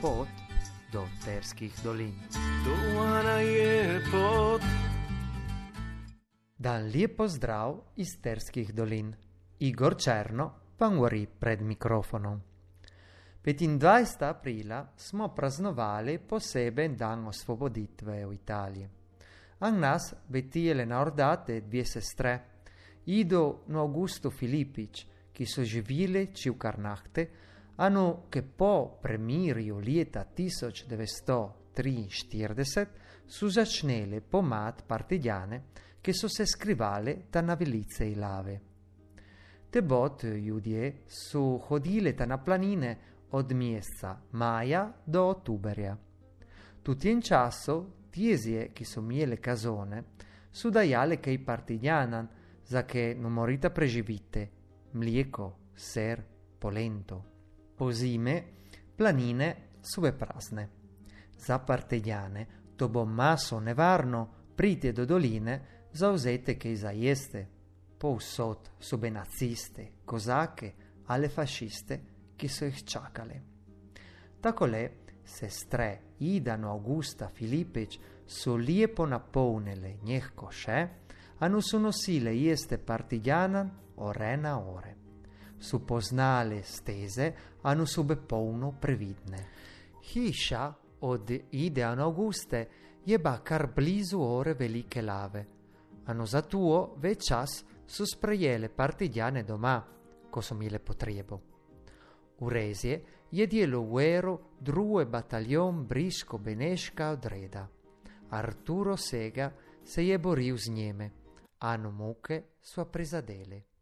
pot do terskih dolin. Dovana je pot. Dan lijepo zdrav iz terskih dolin. Igor Černo pa govori pred mikrofonom. 25. aprila smo praznovali poseben dan osvoboditve v Italiji. A nas betijele na ordate dvije sestre, Ido no Augusto Filippic, ki so živeli ci hanno che po premirio lieta 1943 su začnele pomat partigiane che so se scrivale ta navelice i lave. Te bot judje su hodile ta na planine od mjeseca maja do ottuberia. Tutti in časo tiesie che so miele casone su dajale che i partigianan za che non morita preživite mlijeko, ser, polento. Pozime, planine sube prazne. Za partigiane, to bo maso nevarno, prite do doline, zauzete che za jeste. Povsod sube naciste, kozake, ale fasciste, che so ih čakale. Takole, sestre Idano Augusta Filipic so lijepo napolnile njeh koše, a su nosile jeste partigianan ore na ore. Su poznale steze, a nu su be polno previdne. Hiša od Ideano Auguste je ba kar blizu ore velike lave. Ano za tuo ve čas su sprejele partigiane doma, ko so mile potrebo. Urezie je dielo uero drue bataljon brisko beneška odreda. Arturo Sega se je boril z njeme, ano muke so prizadele.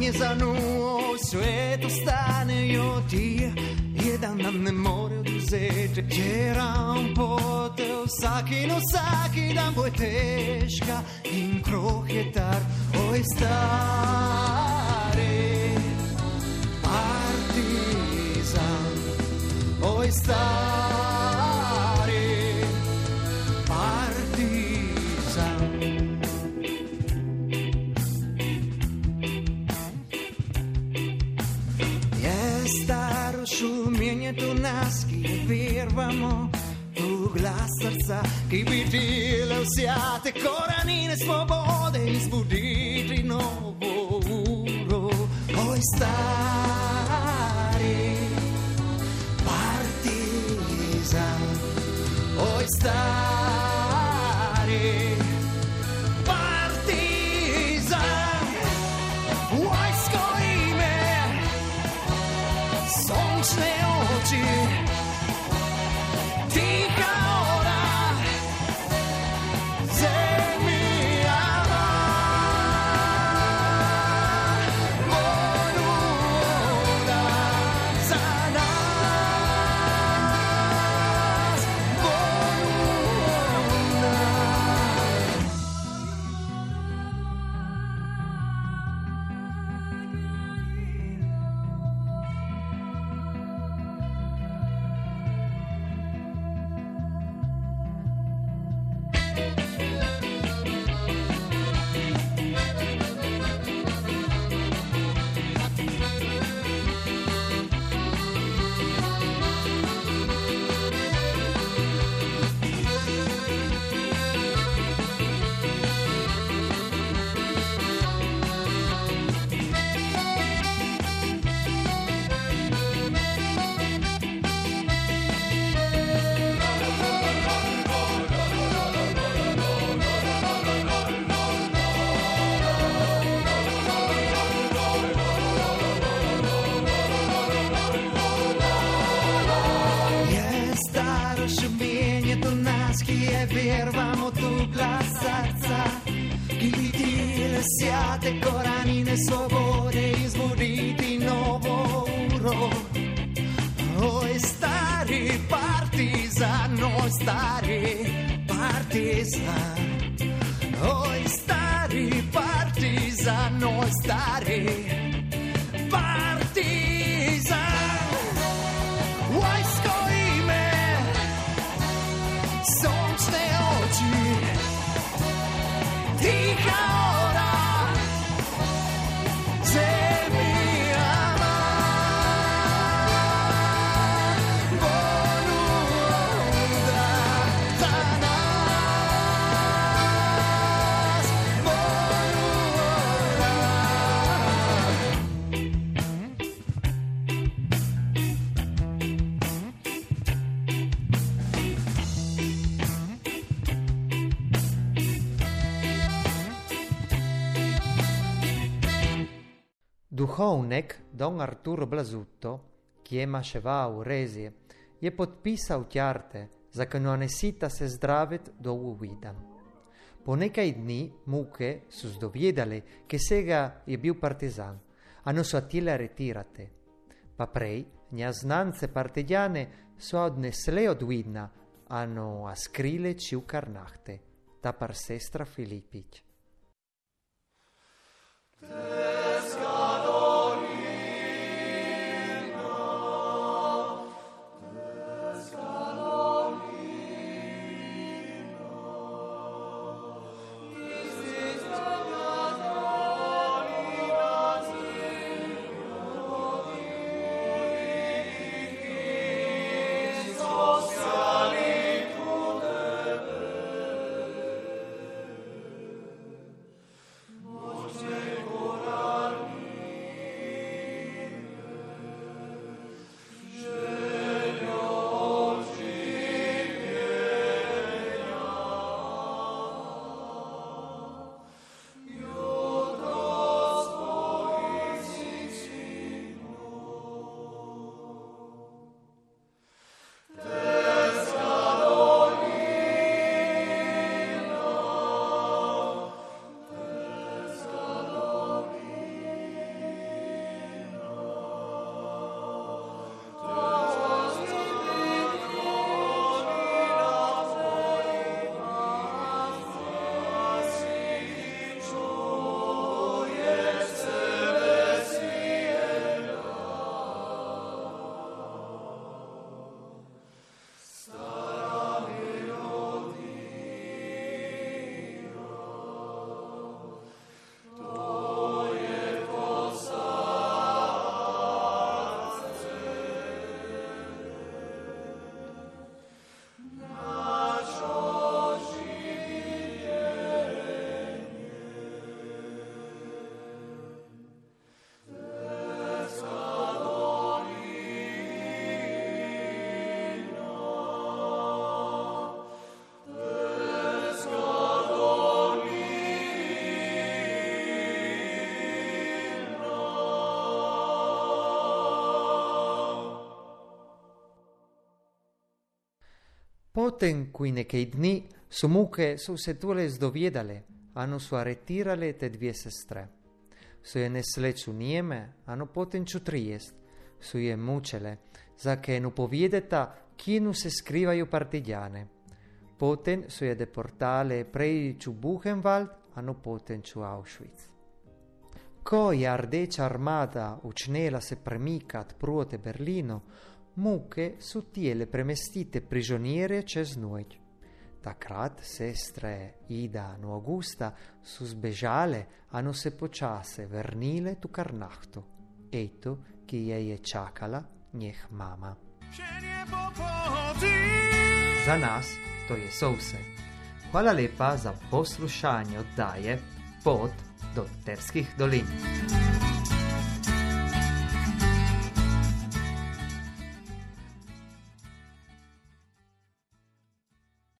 manje zanuo Sve to stane i odi Jedan nam ne more oduzeti Jer on potel Saki no saki dan boj teška. In krohetar Oj stare Partizan. Oj stare. прервемо у glas srca, ki bi bile vsjate koranine svobode in zbuditi novo uro. Oj, stari partizan, oj, stari. Do nas, ki je vervamo tu glas srca, ki bi dile sjate koranine svobode izbuditi novo uro. Oj, stari partizan, oj, stari partizan, Oj, stari partizan, oj, stari partizan. Duhovnik Don Arturo Blasutto, Chiema Sheva Urezie, je potpisao tjarte za kanonesita se zdravit do uvida. Po nekaj dni muke su zdovjedali ke sega je bil partizan, a no su atile retirate. Pa prej, njaznance partijane su odnesle od vidna, a skrile ci u karnahte, ta par sestra Filipić. Potem, qui nekaj dni, so muke so se tole zdovjedale, ano su aretirale te dvije sestre. Su je nesle ču nijeme, ano potem ču trijest, su je mučele, za ke nu kinu se skrivaju partidjane. Potem su je deportale prej ču Buchenwald, ano potem ču Auschwitz. Ko je ardeča armata učnela se premikat proti Berlino, muke su tijele premestite prigioniere čez noč. Takrat sestre Ida in Augusta su zbežale, a no se počase vrnile tu Karnahtu. Eto, ki je je čakala njeh mama. Za nas to je so vse. Hvala lepa za poslušanje oddaje Pot do Terskih dolin.